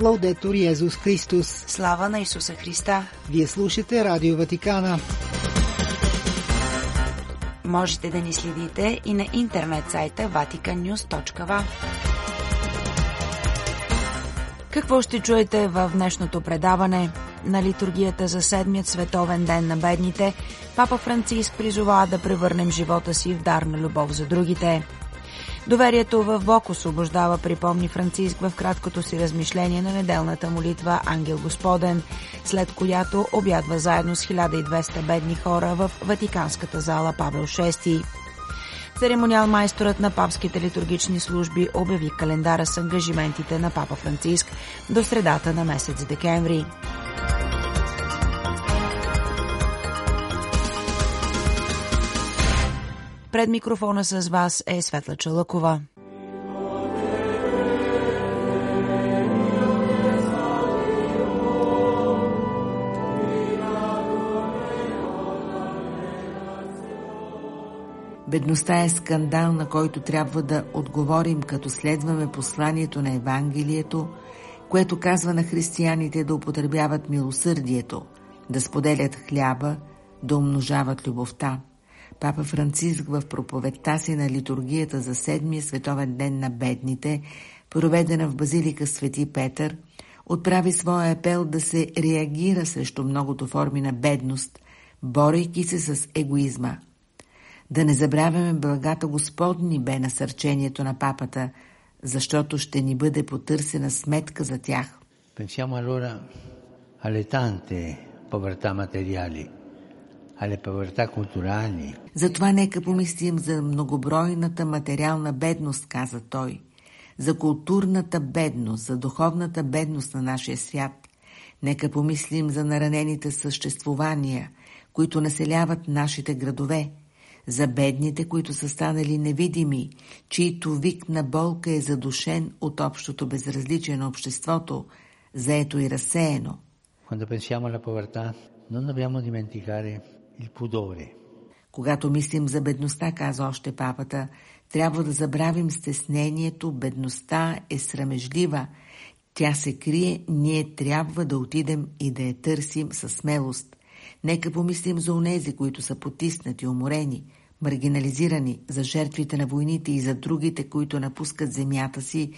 Лаудетор Йезус Христос. Слава на Исуса Христа. Вие слушате Радио Ватикана. Можете да ни следите и на интернет сайта vaticannews.va. Какво ще чуете в днешното предаване? На литургията за седмият световен ден на бедните, Папа Франциск призова да превърнем живота си в дар на любов за другите. Доверието в Бог освобождава, припомни Франциск в краткото си размишление на неделната молитва Ангел Господен, след която обядва заедно с 1200 бедни хора в Ватиканската зала Павел VI. Церемониал майсторът на папските литургични служби обяви календара с ангажиментите на Папа Франциск до средата на месец декември. Пред микрофона с вас е Светла Чалъкова. Бедността е скандал, на който трябва да отговорим, като следваме посланието на Евангелието, което казва на християните да употребяват милосърдието, да споделят хляба, да умножават любовта. Папа Франциск в проповедта си на литургията за седмия световен ден на бедните, проведена в базилика Свети Петър, отправи своя апел да се реагира срещу многото форми на бедност, борейки се с егоизма. Да не забравяме благата Господни бе насърчението на папата, защото ще ни бъде потърсена сметка за тях. Pensiamo allora alle tante povertà materiali, alle povertà culturali. Затова нека помислим за многобройната материална бедност, каза той, за културната бедност, за духовната бедност на нашия свят. Нека помислим за наранените съществувания, които населяват нашите градове, за бедните, които са станали невидими, чието вик на болка е задушен от общото безразличие на обществото, заето и разсеяно. Quando pensiamo alla povertà, non dobbiamo dimenticare il pudore. Когато мислим за бедността, каза още папата, трябва да забравим стеснението, бедността е срамежлива, тя се крие, ние трябва да отидем и да я търсим със смелост. Нека помислим за онези, които са потиснати, уморени, маргинализирани, за жертвите на войните и за другите, които напускат земята си,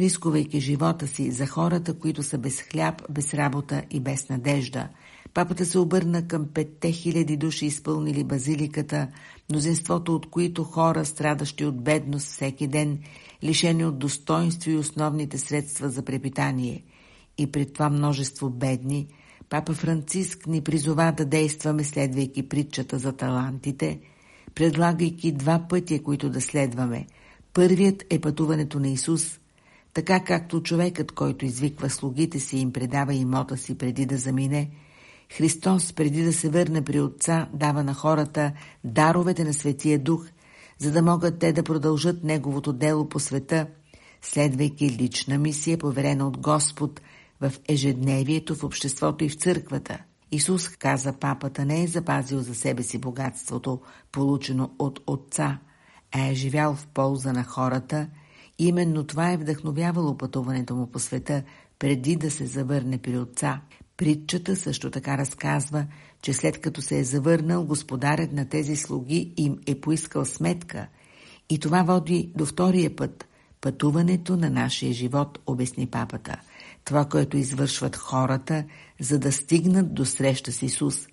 рискувайки живота си, за хората, които са без хляб, без работа и без надежда. Папата се обърна към петте хиляди души, изпълнили базиликата, мнозинството от които хора, страдащи от бедност всеки ден, лишени от достоинство и основните средства за препитание. И пред това множество бедни, Папа Франциск ни призова да действаме, следвайки притчата за талантите, предлагайки два пътя, които да следваме. Първият е пътуването на Исус, така както човекът, който извиква слугите си им предава имота си преди да замине, Христос, преди да се върне при Отца, дава на хората даровете на Светия Дух, за да могат те да продължат Неговото дело по света, следвайки лична мисия, поверена от Господ в ежедневието, в обществото и в църквата. Исус, каза папата, не е запазил за себе си богатството, получено от Отца, а е живял в полза на хората. Именно това е вдъхновявало пътуването му по света, преди да се завърне при Отца. Притчата също така разказва, че след като се е завърнал, господарят на тези слуги им е поискал сметка. И това води до втория път – пътуването на нашия живот, обясни папата. Това, което извършват хората, за да стигнат до среща с Исус.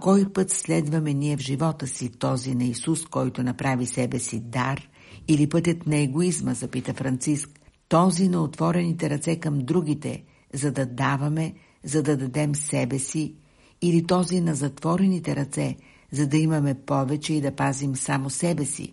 Кой път следваме ние в живота си, този на Исус, който направи себе си дар, или пътят на егоизма, запита Франциск, този на отворените ръце към другите, за да даваме, за да дадем себе си, или този на затворените ръце, за да имаме повече и да пазим само себе си.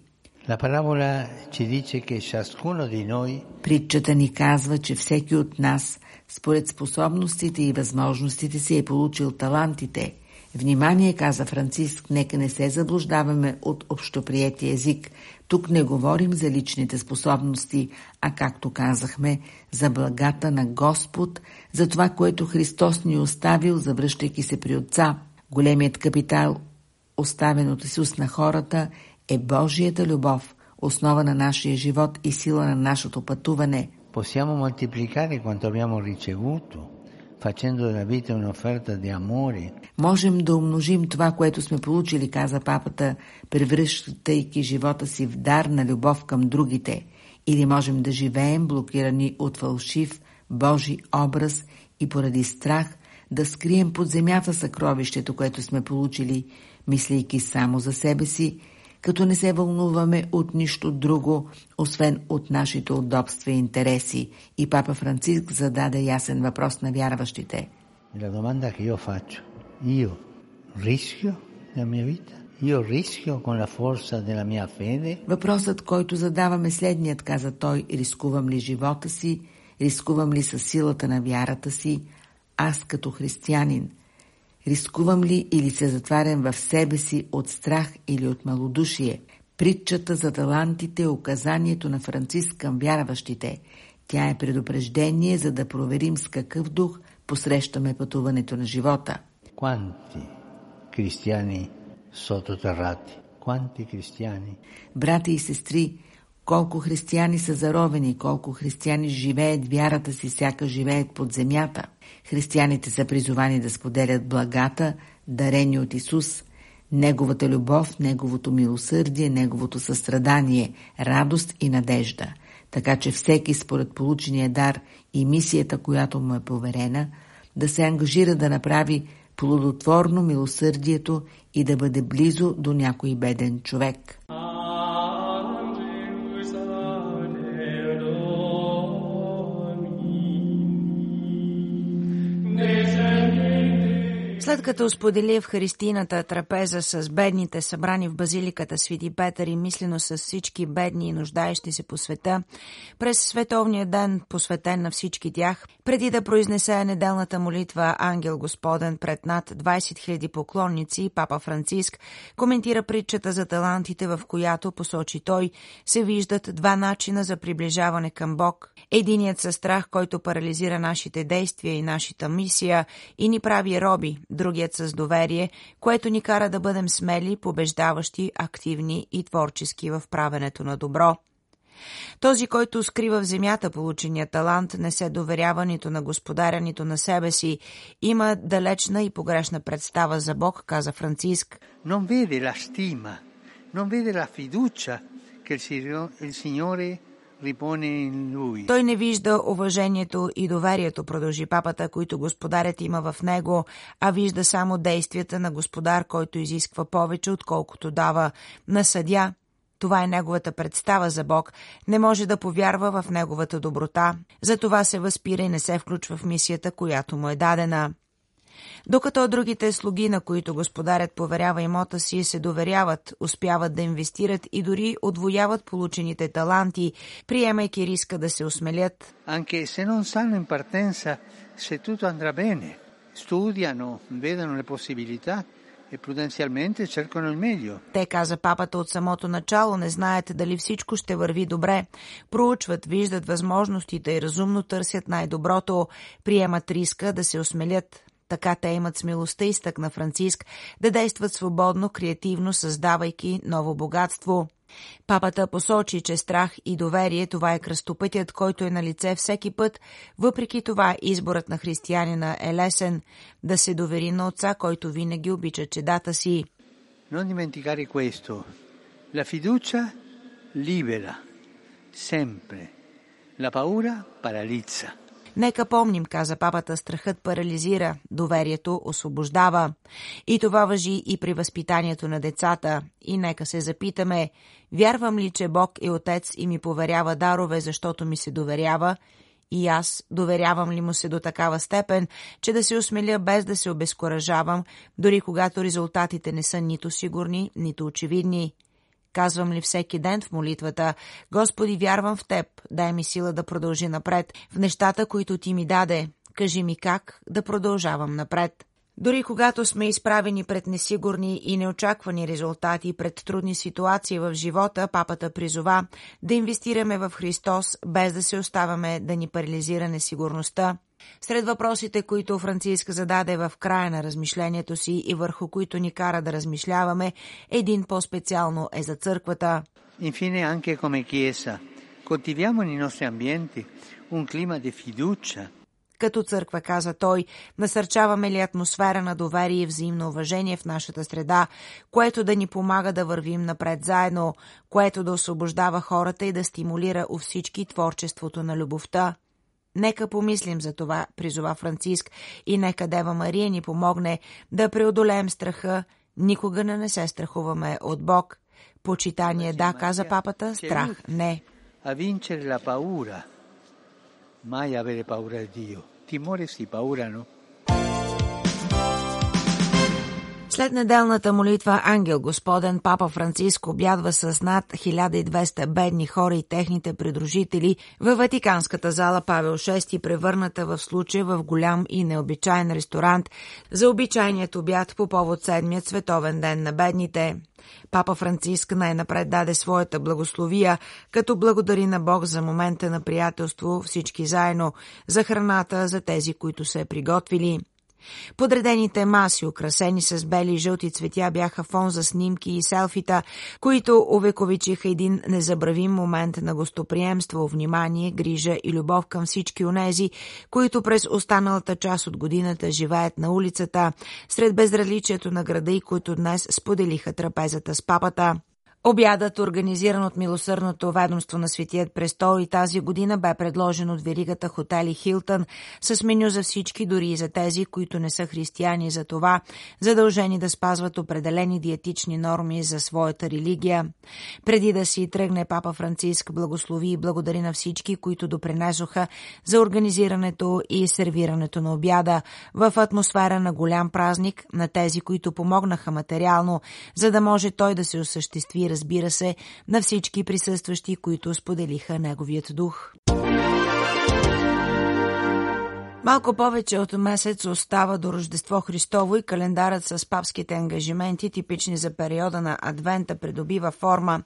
Притчата ни казва, че всеки от нас, според способностите и възможностите си, е получил талантите. Внимание, каза Франциск, нека не се заблуждаваме от общоприятия език. Тук не говорим за личните способности, а както казахме, за благата на Господ, за това, което Христос ни оставил, завръщайки се при Отца. Големият капитал, оставен от Исус на хората, е Божията любов, основа на нашия живот и сила на нашето пътуване. Possiamo moltiplicare quanto abbiamo ricevuto, Можем да умножим това, което сме получили, каза папата, превръщайки живота си в дар на любов към другите. Или можем да живеем блокирани от фалшив Божи образ и поради страх да скрием под земята съкровището, което сме получили, мислейки само за себе си, като не се вълнуваме от нищо друго, освен от нашите удобства и интереси. И папа Франциск зададе ясен въпрос на вярващите. La domanda che io faccio, io rischio la mia vita? Io rischio con la forza della mia fede? Въпросът, който задаваме следният, каза той, рискувам ли живота си, рискувам ли със силата на вярата си, аз като християнин, Рискувам ли или се затварям в себе си от страх или от малодушие? Притчата за талантите е указанието на Франциск към вярващите. Тя е предупреждение, за да проверим с какъв дух посрещаме пътуването на живота. Quanti cristiani sottoterrati? Quanti cristiani? Брати и сестри, колко християни са заровени, колко християни живеят вярата си, сяка живеят под земята. Християните са призовани да споделят благата, дарени от Исус, Неговата любов, Неговото милосърдие, Неговото състрадание, радост и надежда. Така че всеки според получения дар и мисията, която му е поверена, да се ангажира да направи плодотворно милосърдието и да бъде близо до някой беден човек. Като сподели в Христината трапеза с бедните, събрани в базиликата Свети Петър и мислено с всички бедни и нуждаещи се по света, през световния ден, посветен на всички тях, преди да произнесе неделната молитва Ангел Господен пред над 20 000 поклонници, папа Франциск коментира притчата за талантите, в която, посочи той, се виждат два начина за приближаване към Бог. Единият със страх, който парализира нашите действия и нашата мисия и ни прави роби, другият с доверие, което ни кара да бъдем смели, побеждаващи, активни и творчески в правенето на добро. Този, който скрива в земята получения талант, не се доверява нито на господаря, нито на себе си. Има далечна и погрешна представа за Бог, каза Франциск. Non vede la stima, non vede la fiducia che il Signore той не вижда уважението и доверието, продължи папата, които господарят има в него, а вижда само действията на господар, който изисква повече, отколкото дава на съдя. Това е неговата представа за Бог. Не може да повярва в неговата доброта. Затова се възпира и не се включва в мисията, която му е дадена. Докато другите слуги, на които господарят поверява имота си, се доверяват, успяват да инвестират и дори отвояват получените таланти, приемайки риска да се осмелят. Anche se non sanno in partenza se tutto andrà bene, studiano, vedono le possibilità e prudenzialmente cercano il meglio. Те, каза папата от самото начало, не знаят дали всичко ще върви добре. Проучват, виждат възможностите и разумно търсят най-доброто, приемат риска да се осмелят. Така те имат смелостта, изтъкна Франциск, да действат свободно, креативно, създавайки ново богатство. Папата посочи, че страх и доверие това е кръстопътят, който е на лице всеки път. Въпреки това, изборът на християнина е лесен да се довери на отца, който винаги обича чедата си. Non dimenticare questo. La fiducia libera, sempre. La paura paralizza. Нека помним, каза папата, страхът парализира, доверието освобождава. И това въжи и при възпитанието на децата. И нека се запитаме, вярвам ли, че Бог е отец и ми поверява дарове, защото ми се доверява? И аз доверявам ли му се до такава степен, че да се осмеля без да се обезкуражавам, дори когато резултатите не са нито сигурни, нито очевидни. Казвам ли всеки ден в молитвата, Господи, вярвам в Теб, дай ми сила да продължи напред, в нещата, които Ти ми даде. Кажи ми как да продължавам напред. Дори когато сме изправени пред несигурни и неочаквани резултати, пред трудни ситуации в живота, папата призова да инвестираме в Христос, без да се оставаме да ни парализира несигурността. Сред въпросите, които Франциск зададе в края на размишлението си и върху които ни кара да размишляваме, един по-специално е за църквата. Infine anche come Chiesa coltiviamo nei nostri ambienti un clima di fiducia, Като църква, каза той, насърчаваме ли атмосфера на доверие и взаимно уважение в нашата среда, което да ни помага да вървим напред заедно, което да освобождава хората и да стимулира у всички творчеството на любовта. Нека помислим за това, призова Франциск, и нека Дева Мария ни помогне да преодолеем страха. Никога не се страхуваме от Бог. Почитание да, каза папата, страх не. A vincere la paura, mai avere paura di Dio. Timore sì, paura no. След неделната молитва Ангел Господен, папа Франциск обядва с над 1200 бедни хора и техните придружители във Ватиканската зала Павел VI, превърната в случая в голям и необичайен ресторант за обичайният обяд по повод седмият световен ден на бедните. Папа Франциск най-напред даде своята благословия, като благодари на Бог за момента на приятелство всички заедно, за храната, за тези, които се е приготвили. Подредените маси, украсени с бели и жълти цветя, бяха фон за снимки и селфита, които увековичиха един незабравим момент на гостоприемство, внимание, грижа и любов към всички онези, които през останалата част от годината живеят на улицата, сред безразличието на града и които днес споделиха трапезата с папата. Обядът, организиран от Милосърдното ведомство на Светият престол и тази година, бе предложен от веригата хотели Хилтън с меню за всички, дори и за тези, които не са християни за това, задължени да спазват определени диетични норми за своята религия. Преди да си тръгне папа Франциск благослови и благодари на всички, които допринесоха за организирането и сервирането на обяда в атмосфера на голям празник на тези, които помогнаха материално, за да може той да се осъществи разбира се, на всички присъстващи, които споделиха неговият дух. Малко повече от месец остава до Рождество Христово и календарът с папските ангажименти, типични за периода на Адвента, придобива форма.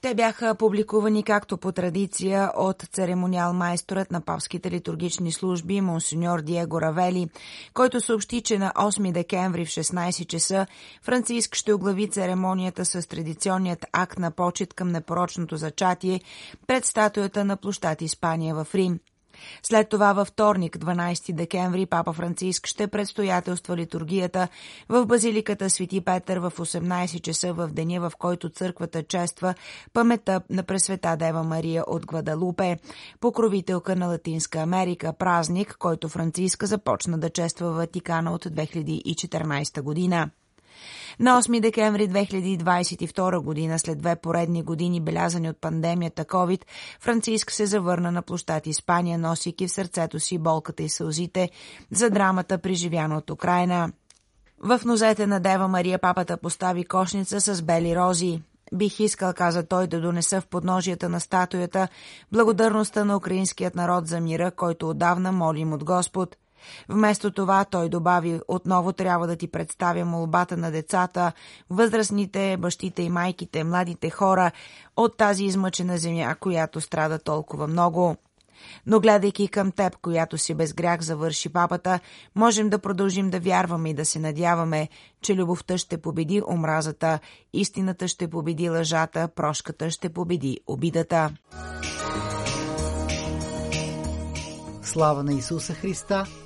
Те бяха публикувани както по традиция от церемониал майсторът на папските литургични служби, монсеньор Диего Равели, който съобщи, че на 8 декември в 16 часа Франциск ще оглави церемонията с традиционният акт на почет към непорочното зачатие пред статуята на площад Испания в Рим. След това във вторник, 12 декември, папа Франциск ще предстоятелства литургията в базиликата Свети Петър в 18 часа в деня, в който църквата чества паметта на Пресвета Дева Мария от Гвадалупе, покровителка на Латинска Америка, празник, който Франциска започна да чества в Ватикана от 2014 година. На 8 декември 2022 година, след две поредни години белязани от пандемията COVID, Франциск се завърна на площад Испания, носики в сърцето си болката и сълзите за драмата, преживяна от Украина. В нозете на Дева Мария папата постави кошница с бели рози. Бих искал, каза той, да донеса в подножията на статуята благодарността на украинският народ за мира, който отдавна молим от Господ. Вместо това той добави, отново трябва да ти представя молбата на децата, възрастните, бащите и майките, младите хора от тази измъчена земя, която страда толкова много. Но гледайки към теб, която си без грях завърши папата, можем да продължим да вярваме и да се надяваме, че любовта ще победи омразата, истината ще победи лъжата, прошката ще победи обидата. Слава на Исуса Христа!